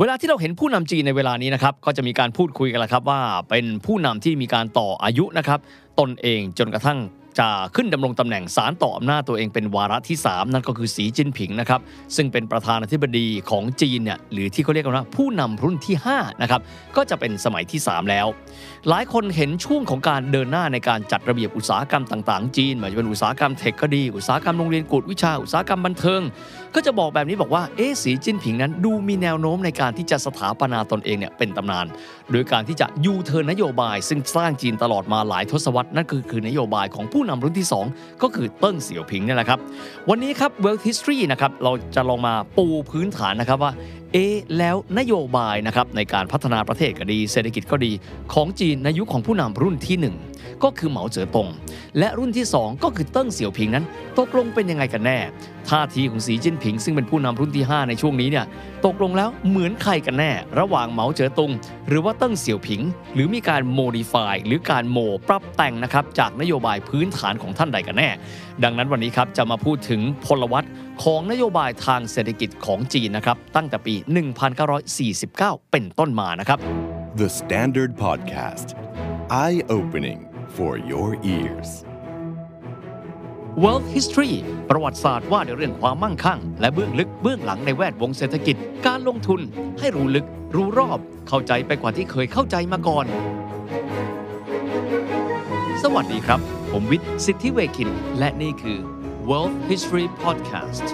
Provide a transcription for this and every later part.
เวลาที่เราเห็นผู้นำจีนในเวลานี้นะครับก็จะมีการพูดคุยกันแล้วครับว่าเป็นผู้นำที่มีการต่ออายุนะครับตนเองจนกระทั่ง จะขึ้นดำรงตำแหน่งสารต่ออำนาจตัวเองเป็นวาระที่ 3 นั่นก็คือสีจิ้นผิงนะครับซึ่งเป็นประธานาธิบดีของจีนเนี่ยหรือที่เขาเรียกกันว่าผู้นำรุ่นที่5นะครับก็จะเป็นสมัยที่ 3 แล้ว หลายคนเห็นช่วงของการเดินหน้าในการจัดระเบียบอุตสาหกรรมต่างๆ จีนไม่ว่าจะเป็นอุตสาหกรรมเทคก็ดี อุตสาหกรรมโรงเรียนกูดวิชาอุตสาหกรรมบันเทิง ก็จะบอกแบบนี้บอกว่าเอ๊สีจิ้นผิงนั้นดูมีแนวโน้มในการที่จะสถาปนาตนเองเนี่ยเป็นตำนาน โดยการที่จะยูเทิร์นนโยบาย ซึ่งสร้างจีนตลอดมาหลายทศวรรษนั่นคือคือนโยบายของผู้นำรุ่นที่ 2 ก็คือเติ้งเสี่ยวผิงนี่แหละครับ วันนี้ครับ World History นะครับเราจะลองมาปูพื้นฐานนะครับว่า เอะแล้วนโยบายนะครับในการพัฒนาประเทศก็ดี เศรษฐกิจก็ดี ของจีนในยุคของผู้นำรุ่นที่ 1 ก็คือเหมาเจ๋อตง และรุ่นที่ 2 ก็คือเติ้งเสี่ยวผิงนั้น ตกลงเป็นยังไงกันแน่ ท่าทีของสีจิ้นผิง ซึ่งเป็นผู้นำรุ่นที่ 5 ในช่วงนี้เนี่ยตกลงแล้วเหมือนใครกันแน่ ระหว่างเหมาเจ๋อตง หรือว่าเติ้งเสี่ยวผิง หรือมีการโมดิฟายหรือการโมปรับแต่งนะครับจากนโยบายพื้นฐานของท่านใดกันแน่ ดังนั้นวันนี้ครับจะมาพูดถึงพลวัต ของนโยบายทางเศรษฐกิจของจีนนะครับ ตั้งแต่ปี 1949 เป็นต้นมานะครับ The Standard Podcast. Eye opening for your ears. World History ประวัติศาสตร์ว่าในเรื่องความมั่งคั่ง และเบื้องลึกเบื้องหลังในแวดวงเศรษฐกิจ การลงทุนให้รู้ลึกรู้รอบ เข้าใจไปกว่าที่เคยเข้าใจมาก่อน สวัสดีครับ ผมวิทย์สิทธิเวคิน และนี่คือ World History Podcast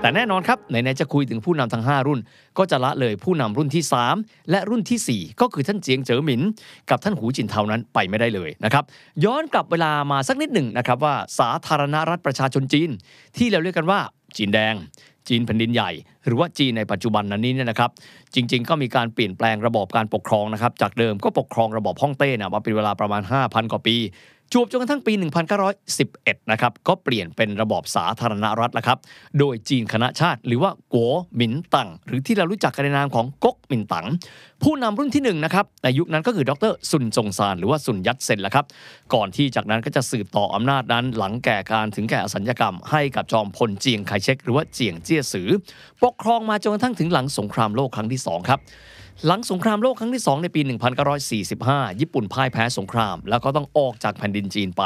แต่แน่นอนครับไหนๆจะคุยถึงผู้นำทั้ง 5 รุ่น ก็จะละเลยผู้นำรุ่นที่ 3 และรุ่นทีสี่ 4 ก็คือท่านเจียงเจ๋อหมิน กับท่านหูจินเทานั้นไปไม่ได้เลยนะครับย้อนกลับเวลามาสักนิดหนึ่งนะครับว่าสาธารณรัฐประชาชนจีน ที่เราเรียกกันว่า จีนแดง จีนแผ่นดินใหญ่ หรือว่าจีนในปัจจุบันนั้นนี้เนี่ยนะครับ จริง ๆ ก็มีการเปลี่ยนแปลงระบอบการปกครองนะครับ จากเดิมก็ปกครองระบอบฮ่องเต้นะมาเป็นเวลาประมาณ 5,000 กว่าปี จวบจนกระทั่งปี 1911 นะครับก็เปลี่ยนเป็นระบอบสาธารณรัฐแล้วครับ โดยจีนคณะชาติ หรือว่ากัวหมินตั๋งหรือที่เรารู้จักกันในนามของก๊กหมินตั๋งผู้นำรุ่นที่1นะครับในยุคนั้นก็คือดรซุนจงซานหรือว่าซุนยัตเซนละครับ ก่อนที่จากนั้นก็จะสืบต่ออำนาจนั้นหลังแก่การถึงแก่อสัญญกรรม ให้กับจอมพลเจียงไคเชกหรือว่าเจียงเจี้ยสือ ปกครองมาจนกระทั่งถึงหลังสงครามโลกครั้งที่สองครับ หลังสงครามโลกครั้งที่ 2 ในปี 1945 ญี่ปุ่นพ่ายแพ้สงคราม แล้วก็ต้องออกจากแผ่นดินจีนไป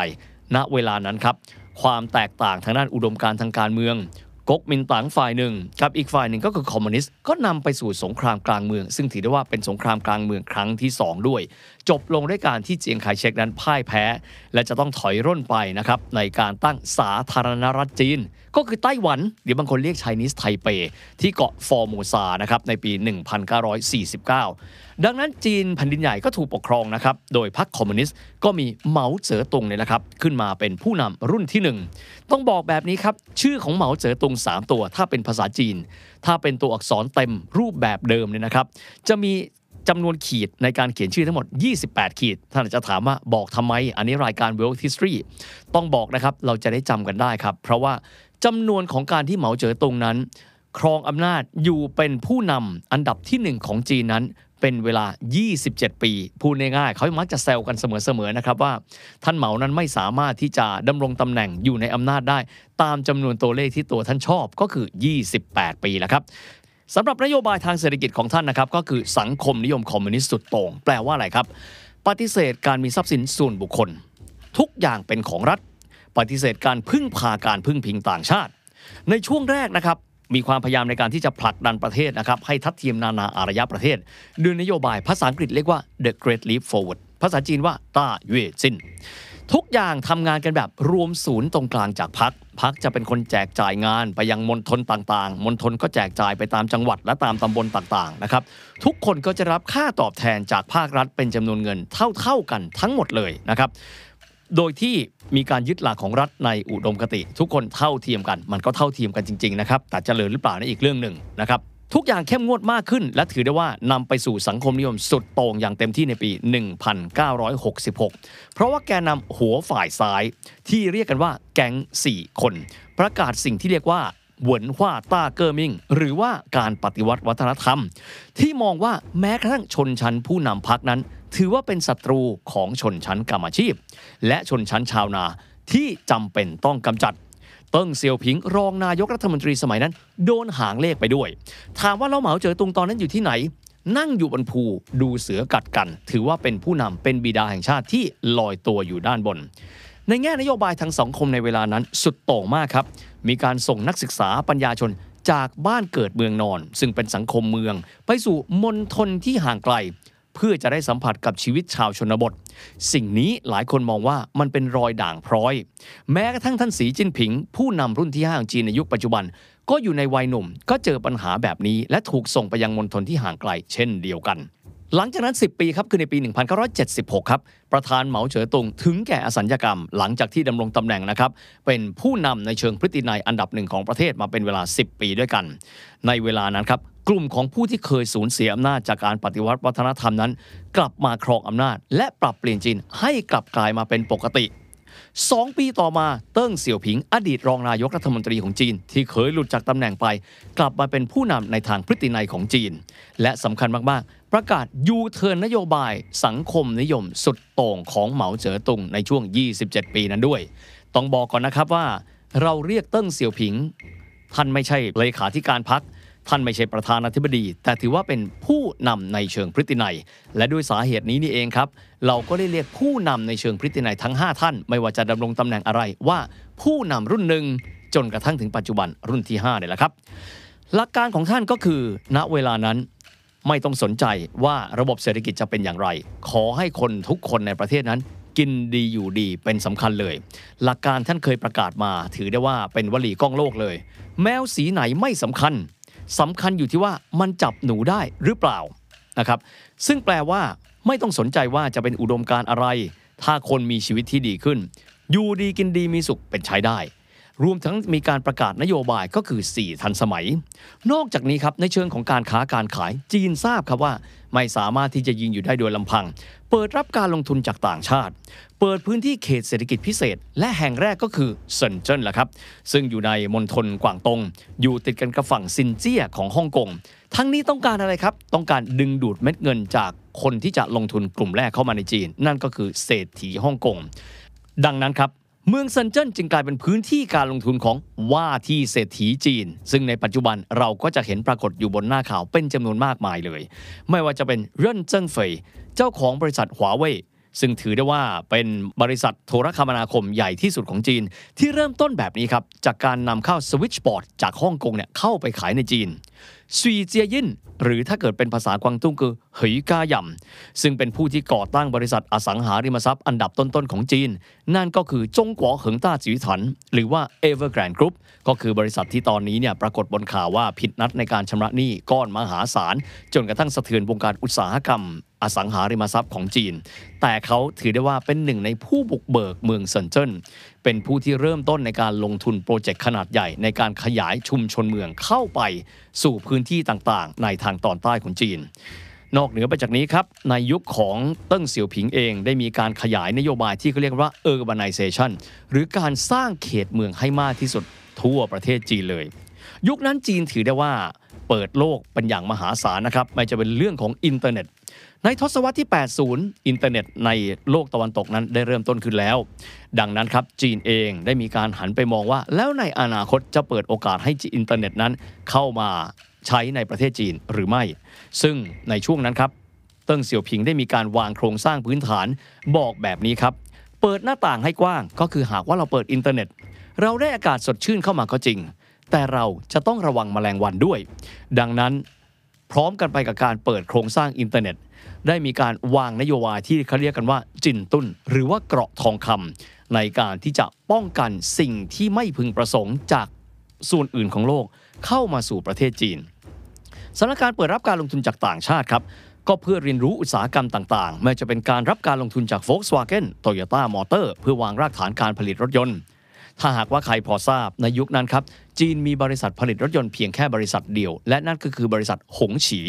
ณเวลานั้นครับ ความแตกต่างทางด้านอุดมการณ์ทางการเมือง ก๊กมินตั๋งฝ่ายหนึ่งกับอีกฝ่ายหนึ่งก็คือคอมมิวนิสต์ก็นำไปสู่สงครามกลางเมือง ซึ่งถือได้ว่าเป็นสงครามกลางเมืองครั้งที่ 2 ด้วย จบลงด้วยการที่เจียงไคเชกนั้นพ่ายแพ้ และจะต้องถอยร่นไปนะครับในการตั้งสาธารณรัฐจีน ก็คือไต้หวันหรือบางคนเรียกไชนีสไทเป ที่เกาะฟอร์โมซานะครับในปี 1949 ดังนั้นจีนแผ่นดินใหญ่ก็ถูกปกครองนะครับโดยพรรคคอมมิวนิสต์ก็มีเหมาเจ๋อตงเนี่ยนะครับขึ้นมาเป็นผู้นำรุ่นที่ 1 ต้องบอกแบบนี้ครับชื่อของเหมาเจ๋อตง3 ตัว ถ้าเป็นภาษาจีน ถ้าเป็นตัวอักษรเต็มรูปแบบเดิมเนี่ยนะครับจะมีจำนวนขีดในการเขียนชื่อทั้งหมด 28 ขีด ท่านอาจจะถามว่าบอกทำไม อันนี้รายการ World History ต้องบอกนะครับ เราจะได้จำกันได้ครับ เพราะว่าจำนวนของการที่เหมาเจ๋อตงนั้น ครองอำนาจอยู่เป็นผู้นำอันดับที่หนึ่งของจีนนั้น เป็นเวลา 27 ปี พูดง่ายๆ เขามักจะแซวกันเสมอๆนะครับว่า ท่านเหมานั้นไม่สามารถที่จะดำรงตำแหน่งอยู่ในอำนาจได้ ตามจำนวนตัวเลขที่ตัวท่านชอบก็คือ 28 ปีแล้วครับสำหรับนโยบายทางเศรษฐกิจของท่านนะครับก็คือสังคมนิยมคอมมิวนิสต์สุดโต่งแปลว่าอะไรครับ ปฏิเสธการมีทรัพย์สินส่วนบุคคล ทุกอย่างเป็นของรัฐ ปฏิเสธการพึ่งพาการพึ่งพิงต่างชาติ ในช่วงแรกนะครับ มีความพยายามในการที่จะผลักดันประเทศนะครับให้ทัดเทียมนานาอารยประเทศด้วยนโยบายภาษาอังกฤษเรียกว่า the Great Leap Forward ภาษาจีนว่าต้าเย่ซินทุกอย่างทำงานกันแบบรวมศูนย์ตรงกลางจากพักพักจะเป็นคนแจกจ่ายงานไปยังมณฑลต่างๆ มณฑลก็แจกจ่ายไปตามจังหวัดและตามตำบลต่างๆนะครับ ทุกคนก็จะรับค่าตอบแทนจากภาครัฐเป็นจำนวนเงินเท่าๆกันทั้งหมดเลยนะครับ โดยที่มีการยึดหลักของรัฐในอุดมคติ ทุกคนเท่าเทียมกัน มันก็เท่าเทียมกันจริงๆนะครับแต่เจริญหรือเปล่านั่อีกเรื่องหนึ่งนะครับทุกอย่างเข้มงวดมากขึ้น และถือได้ว่านำไปสู่สังคมนิยมสุดโต่งอย่างเต็มที่ในปี 1966 เพราะว่าแกนำหัวฝ่ายซ้าย ที่เรียกกันว่าแก๊ง 4 คน ประกาศสิ่งที่เรียกว่าหวนว่าต้าเกอร์มิง หรือว่าการปฏิวัติวัฒนธรรม ที่มองว่าแม้กระทั่งชนชั้นผู้นำพักนั้น ถือว่าเป็นศัตรูของชนชั้นกรรมอาชีพ และชนชั้นชาวนาที่จำเป็นต้องกำจัดเติ้งเซียวผิงรองนายกรัฐมนตรีสมัยนั้น โดนหางเลขไปด้วย ถามว่าเราเหมาเจ๋อตุงตอนนั้นอยู่ที่ไหน นั่งอยู่บนภูดูเสือกัดกัน ถือว่าเป็นผู้นำเป็นบิดาแห่งชาติที่ลอยตัวอยู่ด้านบน ในแง่นโยบายทางสังคมในเวลานั้นสุดโต่งมากครับ มีการส่งนักศึกษาปัญญาชนจากบ้านเกิดเมืองนอน ซึ่งเป็นสังคมเมือง ไปสู่มณฑลที่ห่างไกล เพื่อจะได้สัมผัสกับชีวิตชาวชนบท สิ่งนี้หลายคนมองว่ามันเป็นรอยด่างพร้อย แม้กระทั่งท่านสีจิ้นผิง ผู้นำรุ่นที่ห้าของจีนในยุคปัจจุบัน ก็อยู่ในวัยหนุ่ม ก็เจอปัญหาแบบนี้ และถูกส่งไปยังมณฑลที่ห่างไกล เช่นเดียวกันหลังจากนั้น 10 ปีครับคือในปี 1976 ครับ ประธานเหมาเจ๋อตุงถึงแก่อสัญญกรรม หลังจากที่ดำรงตำแหน่งนะครับ เป็นผู้นำในเชิงพฤตินัยอันดับหนึ่งของประเทศมาเป็นเวลา 10 ปีด้วยกัน ในเวลานั้นครับ กลุ่มของผู้ที่เคยสูญเสียอำนาจจากการปฏิวัติวัฒนธรรมนั้น กลับมาครองอำนาจ และปรับเปลี่ยนจีนให้กลับกลายมาเป็นปกติสองปีต่อมาเติ้งเสี่ยวผิง อดีตรองนายกรัฐมนตรีของจีน ที่เคยหลุดจากตำแหน่งไป กลับมาเป็นผู้นำในทางพฤตินัยของจีน และสำคัญมากๆ ประกาศยูเทิร์นนโยบาย สังคมนิยมสุดโต่งของเหมาเจ๋อตุงในช่วง 27 ปีนั้นด้วย ต้องบอกก่อนนะครับว่า เราเรียกเติ้งเสี่ยวผิงท่านไม่ใช่เลขาธิการพัก ท่านไม่ใช่ประธานาธิบดี แต่ถือว่าเป็นผู้นำในเชิงพฤตินัย และด้วยสาเหตุนี้นี่เองครับ เราก็ได้เรียกผู้นำในเชิงพฤตินัยทั้ง 5 ท่าน ไม่ว่าจะดำรงตำแหน่งอะไรว่าผู้นำรุ่นหนึ่งจนกระทั่งถึงปัจจุบันรุ่นที่5เนี่ยแหละครับ หลักการของท่านก็คือ ณเวลานั้นไม่ต้องสนใจว่าระบบเศรษฐกิจจะเป็นอย่างไร ขอให้คนทุกคนในประเทศนั้น กินดีอยู่ดีเป็นสำคัญเลย หลักการท่านเคยประกาศมา ถือได้ว่าเป็นวลีก้องโลกเลย แมวสีไหนไม่สำคัญ สำคัญอยู่ที่ว่ามันจับหนูได้หรือเปล่านะครับ ซึ่งแปลว่า ไม่ต้องสนใจว่าจะเป็นอุดมการอะไร ถ้าคนมีชีวิตที่ดีขึ้น อยู่ดีกินดีมีสุขเป็นใช้ได้ รวมทั้งมีการประกาศนโยบายก็คือ 4 ทันสมัย นอกจากนี้ครับในเชิงของการค้าการขายจีนทราบครับว่า ไม่สามารถที่จะยิงอยู่ได้โดยลำพัง เปิดรับการลงทุนจากต่างชาติ เปิดพื้นที่เขตเศรษฐกิจพิเศษ และแห่งแรกก็คือเซินเจิ้นแหละครับ ซึ่งอยู่ในมณฑลกวางตง อยู่ติดกันกับฝั่งซินเจี้ยของฮ่องกง ทั้งนี้ต้องการอะไรครับ ต้องการดึงดูดเม็ดเงินจากคนที่จะลงทุนกลุ่มแรกเข้ามาในจีน นั่นก็คือเศรษฐีฮ่องกง ดังนั้นครับเมืองเซินเจิ้นจึงกลายเป็นพื้นที่การลงทุนของว่าที่เศรษฐีจีน ซึ่งในปัจจุบันเราก็จะเห็นปรากฏอยู่บนหน้าข่าวเป็นจำนวนมากมายเลย ไม่ว่าจะเป็นเร่นเจิ้งเฟยเจ้าของบริษัทหัวเว่ย ซึ่งถือได้ว่าเป็นบริษัทโทรคมนาคมใหญ่ที่สุดของจีน ที่เริ่มต้นแบบนี้ครับ จากการนำเข้าสวิตช์บอร์ดจากฮ่องกงเนี่ยเข้าไปขายในจีนซุยเจียยินหรือถ้าเกิดเป็นภาษากวางตุ้งคือเหยกาหยำซึ่งเป็นผู้ที่ก่อตั้งบริษัทอสังหาริมทรัพย์อันดับต้นๆของจีน นั่นก็คือจงกัวเหิงต้าจิวถัน หรือว่า Evergrande Group ก็คือบริษัทที่ตอนนี้เนี่ยปรากฏบนข่าวว่าผิดนัดในการชำระหนี้ก้อนมหาศาล จนกระทั่งสะเทือนวงการอุตสาหกรรม อสังหาริมทรัพย์ของจีน แต่เขาถือได้ว่าเป็นหนึ่งในผู้บุกเบิกเมืองเซินเจิ้น เป็นผู้ที่เริ่มต้นในการลงทุนโปรเจกต์ขนาดใหญ่ในการขยายชุมชนเมืองเข้าไปสู่พื้นที่ต่างๆ ในทางตอนใต้ของจีนนอกเหนือไปจากนี้ครับ ในยุคของเติ้งเสี่ยวผิงเอง ได้มีการขยายนโยบายที่เขาเรียกว่า urbanization หรือการสร้างเขตเมืองให้มากที่สุดทั่วประเทศจีนเลย ยุคนั้นจีนถือได้ว่าเปิดโลกเป็นอย่างมหาศาลนะครับ ไม่จะเป็นเรื่องของอินเทอร์เน็ต ในทศวรรษที่ 80 อินเทอร์เน็ตในโลกตะวันตกนั้นได้เริ่มต้นขึ้นแล้ว ดังนั้นครับจีนเองได้มีการหันไปมองว่า แล้วในอนาคตจะเปิดโอกาสให้อินเทอร์เน็ตนั้นเข้ามาใช้ในประเทศจีนหรือไม่ ซึ่งในช่วงนั้นครับเติ้งเสี่ยวผิงได้มีการวางโครงสร้างพื้นฐานบอกแบบนี้ครับ เปิดหน้าต่างให้กว้าง ก็คือหากว่าเราเปิดอินเทอร์เน็ต เราได้อากาศสดชื่นเข้ามาก็จริง แต่เราจะต้องระวังแมลงวันด้วย ดังนั้นพร้อมกันไปกับการเปิดโครงสร้างอินเทอร์เน็ต ได้มีการวางนโยบายที่เขาเรียกกันว่าจินตุนหรือว่าเกราะทองคำในการที่จะป้องกันสิ่งที่ไม่พึงประสงค์จากส่วนอื่นของโลกเข้ามาสู่ประเทศจีนสถานการเปิดรับการลงทุนจากต่างชาติครับก็เพื่อเรียนรู้อุตสาหกรรมต่างๆ ไม่จะเป็นการรับการลงทุนจาก Volkswagen Toyota Motor เพื่อวางรากฐานการผลิตรถยนต์ ถ้าหากว่าใครพอทราบในยุคนั้นครับ จีนมีบริษัทผลิตรถยนต์เพียงแค่บริษัทเดียว และนั่นก็คือบริษัทหงฉี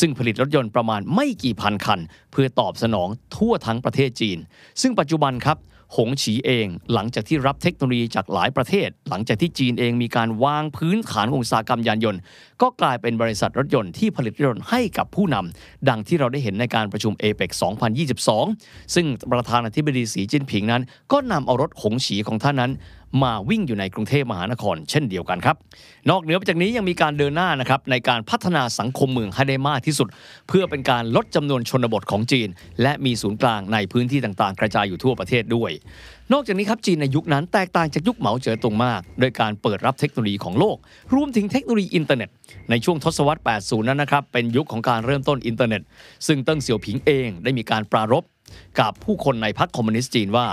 ซึ่งผลิตรถยนต์ประมาณไม่กี่พันคัน เพื่อตอบสนองทั่วทั้งประเทศจีน ซึ่งปัจจุบันครับหงฉีเองหลังจากที่รับเทคโนโลยีจากหลายประเทศ หลังจากที่จีนเองมีการวางพื้นฐานของอุตสาหกรรมยานยนต์ ก็กลายเป็นบริษัทรถยนต์ที่ผลิตรถยนต์ให้กับผู้นำดังที่เราได้เห็นในการประชุมเอเปก2022 ซึ่งประธานาธิบดีสีจิ้นผิงนั้น ก็นำเอารถหงฉีของท่านนั้น มาวิ่งอยู่ในกรุงเทพมหานคร เช่นเดียวกันครับ นอกเหนือไปจากนี้ยังมีการเดินหน้านะครับในการพัฒนาสังคมเมืองให้ได้มากที่สุด เพื่อเป็นการลดจำนวนชนบทของจีน และมีศูนย์กลางในพื้นที่ต่างๆ กระจายอยู่ทั่วประเทศด้วย นอกจากนี้ครับจีนในยุคนั้นแตกต่างจากยุคเหมาเจ๋อตงมาก โดยการเปิดรับเทคโนโลยีของโลก รวมถึงเทคโนโลยีอินเทอร์เน็ต ในช่วงทศวรรษ 80 นั้นนะครับเป็นยุคของการเริ่มต้นอินเทอร์เน็ต ซึ่งเติ้งเสี่ยวผิงเองได้มีการปรารภกับผู้คนในพรรคคอมมิวนิสต์จีนว่า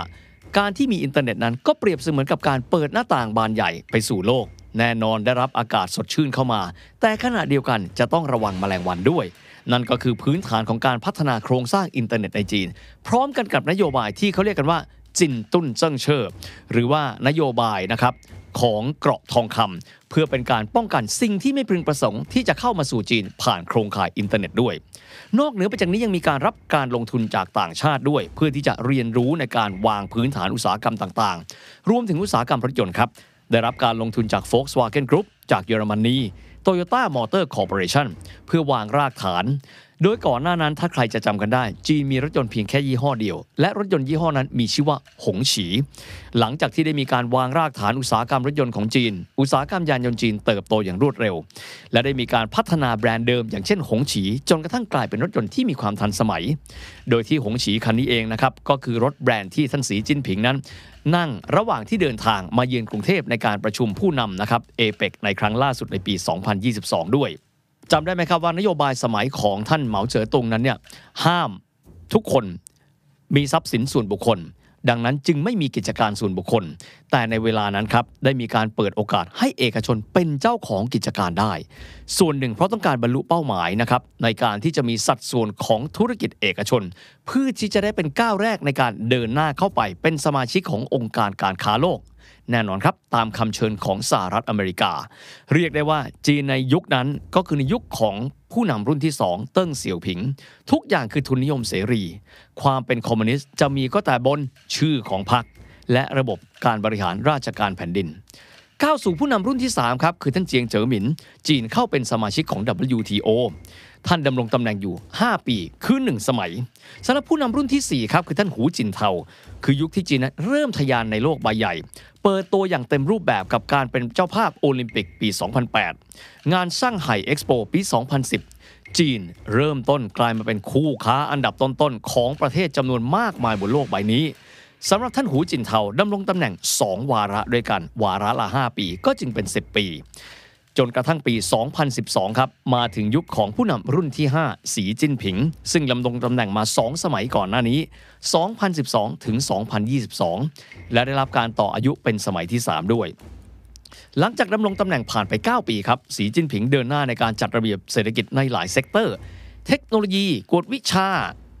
การที่มีอินเทอร์เน็ตนั้นก็เปรียบเสมือนกับการเปิดหน้าต่างบานใหญ่ไปสู่โลก แน่นอนได้รับอากาศสดชื่นเข้ามา แต่ขณะเดียวกันจะต้องระวังแมลงวันด้วย นั่นก็คือพื้นฐานของการพัฒนาโครงสร้างอินเทอร์เน็ตในจีน พร้อมกันกับนโยบายที่เขาเรียกกันว่า金盾政策 หรือว่านโยบายนะครับ ของเกราะทองคำเพื่อเป็นการป้องกันสิ่งที่ไม่พึงประสงค์ที่จะเข้ามาสู่จีนผ่านโครงข่ายอินเทอร์เน็ตด้วย นอกเหนือไปจากนี้ยังมีการรับการลงทุนจากต่างชาติด้วย เพื่อที่จะเรียนรู้ในการวางพื้นฐานอุตสาหกรรมต่างๆ รวมถึงอุตสาหกรรมรถยนต์ครับได้รับการลงทุนจาก Volkswagen Group จากเยอรมนี Toyota Motor Corporation เพื่อวางรากฐาน โดยก่อนหน้านั้นถ้าใครจะจำกันได้ จีนมีรถยนต์เพียงแค่ยี่ห้อเดียว และรถยนต์ยี่ห้อนั้นมีชื่อว่าหงฉี หลังจากที่ได้มีการวางรากฐานอุตสาหกรรมรถยนต์ของจีน อุตสาหกรรมยานยนต์จีนเติบโตอย่างรวดเร็ว และได้มีการพัฒนาแบรนด์เดิม อย่างเช่นหงฉี จนกระทั่งกลายเป็นรถยนต์ที่มีความทันสมัย โดยที่หงฉีคันนี้เองนะครับก็คือรถแบรนด์ที่ท่านสีจิ้นผิงนั้น นั่งระหว่างที่เดินทางมาเยือนกรุงเทพในการประชุมผู้นำนะครับเอเปกในครั้งล่าสุดในปี 2022 ด้วย จำได้ไหมครับว่านโยบายสมัยของท่านเหมาเจ๋อตุงนั้นเนี่ยห้ามทุกคนมีทรัพย์สินส่วนบุคคล ดังนั้นจึงไม่มีกิจการส่วนบุคคล แต่ในเวลานั้นครับได้มีการเปิดโอกาสให้เอกชนเป็นเจ้าของกิจการได้ ส่วนหนึ่งเพราะต้องการบรรลุเป้าหมายนะครับในการที่จะมีสัดส่วนของธุรกิจเอกชน เพื่อที่จะได้เป็นก้าวแรกในการเดินหน้าเข้าไปเป็นสมาชิกขององค์การการค้าโลก แน่นอนครับ ตามคำเชิญของสหรัฐอเมริกา เรียกได้ว่าจีนในยุคนั้นก็คือในยุคของผู้นำรุ่นที่ 2 เติ้งเสี่ยวผิง ทุกอย่างคือทุนนิยมเสรี ความเป็นคอมมิวนิสต์จะมีก็แต่บนชื่อของพรรคและระบบการบริหารราชการแผ่นดินก้าวสู่ผู้นำรุ่นที่ 3 ครับ คือท่านเจียงเจ๋อหมิน จีนเข้าเป็นสมาชิกของ WTO ท่านดำรงตำแหน่งอยู่ 5 ปีคือ 1 สมัยสำหรับผู้นำรุ่นที่ 4 ครับ คือท่านหูจินเทา คือยุคที่จีนนั้นเริ่มทะยานในโลกใบใหญ่ เปิดตัวอย่างเต็มรูปแบบกับการเป็นเจ้าภาพโอลิมปิกปี 2008 งานสร้างไห่เอ็กซ์โปปี 2010 จีนเริ่มต้นกลายมาเป็นคู่ค้าอันดับต้นๆ ของประเทศจำนวนมากมายบนโลกใบนี้สำหรับท่านหูจินเทาดำรงตำแหน่ง 2 วาระด้วยกัน วาระละ 5 ปีก็จึงเป็น 10 ปี จนกระทั่งปี 2012 ครับ มาถึงยุคของผู้นำรุ่นที่ 5 สีจิ้นผิง ซึ่งดำรงตำแหน่งมา 2 สมัยก่อนหน้านี้ 2012 ถึง 2022 และได้รับการต่ออายุเป็นสมัยที่ 3 ด้วย หลังจากดำรงตำแหน่งผ่านไป 9 ปีครับ สีจิ้นผิงเดินหน้าในการจัดระเบียบเศรษฐกิจในหลาย sector เทคโนโลยี กวดวิชา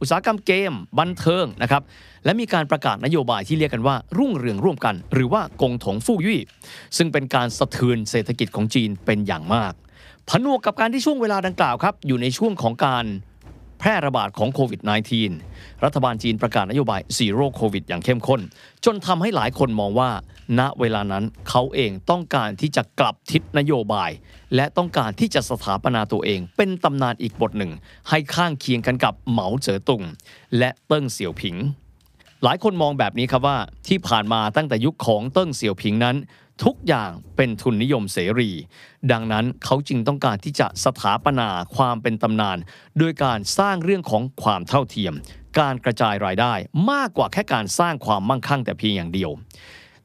อุตสาหกรรมเกม บันเทิงนะครับและมีการประกาศนโยบายที่เรียกกันว่า รุ่งเรืองร่วมกัน หรือว่า共同富裕 ซึ่งเป็นการสะเทือนเศรษฐกิจของจีนเป็นอย่างมาก ผนวกกับการที่ช่วงเวลาดังกล่าวครับอยู่ในช่วงของการ แพร่ระบาดของโควิด -19 รัฐบาลจีนประกาศนโยบาย zero โควิดอย่างเข้มข้น จนทำให้หลายคนมองว่า ณเวลานั้นเขาเองต้องการที่จะกลับทิศนโยบาย และต้องการที่จะสถาปนาตัวเอง เป็นตำนานอีกบทหนึ่ง ให้ข้างเคียงกันกับเหมาเจ๋อตุง และเติ้งเสี่ยวผิงหลายคนมองแบบนี้ครับว่าที่ผ่านมาตั้งแต่ยุคของเติ้งเสี่ยวผิงนั้น ทุกอย่างเป็นทุนนิยมเสรี ดังนั้นเขาจึงต้องการที่จะสถาปนาความเป็นตำนาน โดยการสร้างเรื่องของความเท่าเทียม การกระจายรายได้มากกว่าแค่การสร้างความมั่งคั่งแต่เพียงอย่างเดียว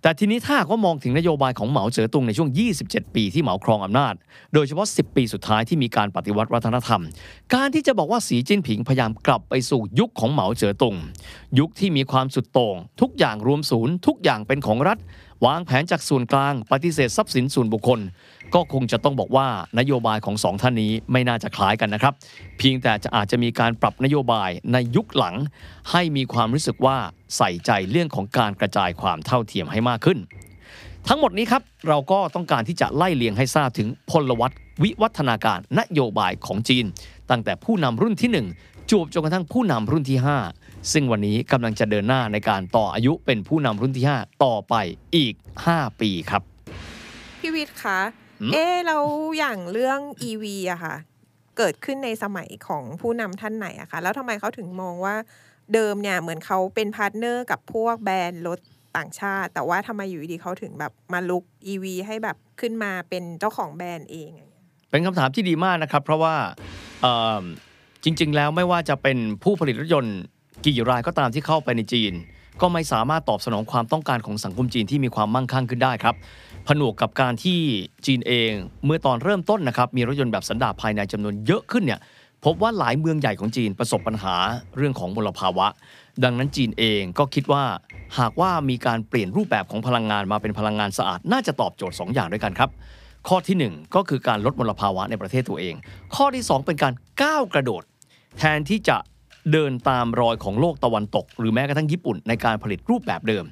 แต่ทีนี้ถ้ากว่ามองถึงนโยบายของเหมาเจ๋อตุงในช่วง 27 ปีที่เหมาครองอำนาจ โดยเฉพาะ 10 ปีสุดท้ายที่มีการปฏิวัติวัฒนธรรม การที่จะบอกว่าสีจิ้นผิงพยายามกลับไปสู่ยุคของเหมาเจ๋อตุง ยุคที่มีความสุดโต่งทุกอย่างรวมศูนย์ ทุกอย่างเป็นของรัฐ วางแผนจากส่วนกลางปฏิเสธทรัพย์สินส่วนบุคคล ก็คงจะต้องบอกว่านโยบายของสองท่านนี้ไม่น่าจะคล้ายกันนะครับ เพียงแต่จะอาจจะมีการปรับนโยบายในยุคหลัง ให้มีความรู้สึกว่าใส่ใจเรื่องของการกระจายความเท่าเทียมให้มากขึ้น ทั้งหมดนี้ครับเราก็ต้องการที่จะไล่เลียงให้ทราบถึงพลวัตวิวัฒนาการนโยบายของจีน ตั้งแต่ผู้นำรุ่นที่ 1จวบจนกระทั่งผู้นำรุ่นที่ 5 ซึ่งวันนี้กำลังจะเดินหน้าในการต่ออายุเป็นผู้นำรุ่นที่ 5 ต่อไปอีก 5 ปีครับ พี่วิทย์คะอืมเอ๊ะแล้วอย่างเรื่อง EV อะค่ะ เกิดขึ้นในสมัยของผู้นำท่านไหนอะคะแล้วทำไมเขาถึงมองว่าเดิมเนี่ยเหมือนเขาเป็น partner กับพวกแบรนด์รถต่างชาติ แต่ว่าทำไมอยู่ดีๆเขาถึงแบบมาลุก EV ให้แบบขึ้นมาเป็นเจ้าของแบรนด์เองอย่างเงี้ยเป็นคำถามที่ดีมากนะครับ เพราะว่าเอิ่มจริง ๆ แล้วไม่ว่าจะเป็นผู้ผลิตรถยนต์ กี่รายก็ตามที่เข้าไปในจีน ก็ไม่สามารถตอบสนองความต้องการของสังคมจีนที่มีความมั่งคั่งขึ้นได้ครับผนวกกับการที่จีนเองเมื่อตอนเริ่มต้นนะครับมีรถยนต์แบบสันดาปภายในจำนวนเยอะขึ้นเนี่ยพบว่าหลายเมืองใหญ่ของจีนประสบปัญหาเรื่องของมลภาวะ ดังนั้นจีนเองก็คิดว่า หากว่ามีการเปลี่ยนรูปแบบของพลังงานมาเป็นพลังงานสะอาด น่าจะตอบโจทย์ 2 อย่างด้วยกันครับ ข้อทีหนึ่1 ก็คือการลดมลภาวะในประเทศตัวเอง ข้อที่ 2 เป็นการก้าวกระโดด แทนที่จะ เดินตามรอยของโลกตะวันตก หรือแม้กระทั่งญี่ปุ่นในการผลิตรูปแบบเดิม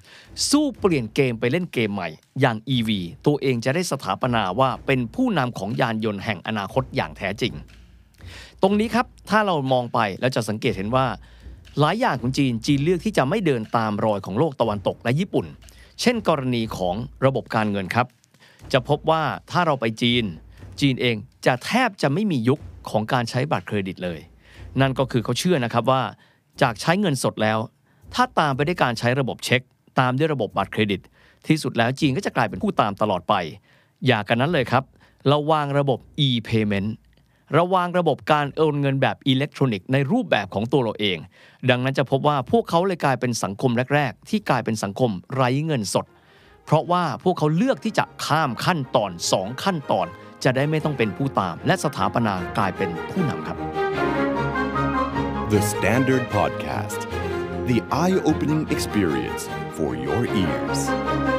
สู้เปลี่ยนเกมไปเล่นเกมใหม่ อย่าง EV ตัวเองจะได้สถาปนาว่าเป็นผู้นำของยานยนต์แห่งอนาคตอย่างแท้จริง ตรงนี้ครับถ้าเรามองไปแล้วจะสังเกตเห็นว่า หลายอย่างของจีนจีนเลือกที่จะไม่เดินตามรอยของโลกตะวันตกและญี่ปุ่น เช่น กรณีของระบบการเงินครับ จะพบว่าถ้าเราไปจีน จีนเองจะแทบจะไม่มียุคของการใช้บัตรเครดิตเลย นั่นก็คือเขาเชื่อนะครับว่าจากใช้เงินสดแล้ว ถ้าตามไปด้วยการใช้ระบบเช็ค ตามด้วยระบบบัตรเครดิต ที่สุดแล้วจีนก็จะกลายเป็นผู้ตามตลอดไป อย่ากันนั้นเลยครับเราวางระบบ e-payment ระวางระบบการโอนเงินแบบอิเล็กทรอนิกส์ในรูปแบบของตัวเราเอง ดังนั้นจะพบว่าพวกเขาเลยกลายเป็นสังคมแรก ๆ ที่กลายเป็นสังคมไร้เงินสด เพราะว่าพวกเขาเลือกที่จะข้ามขั้นตอน 2 ขั้นตอน จะได้ไม่ต้องเป็นผู้ตาม และสถาปนากลายเป็นผู้นำครับ The Standard Podcast, the eye opening experience for your ears.